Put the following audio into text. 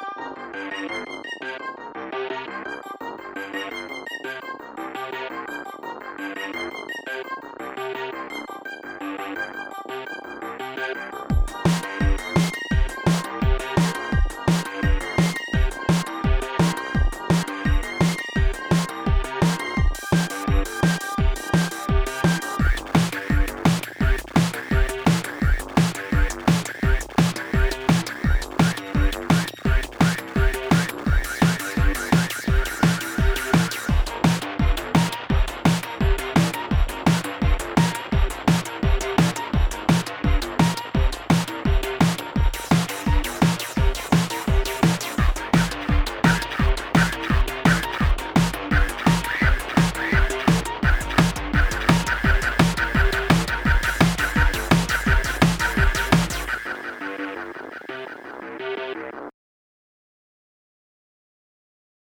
¡Gracias!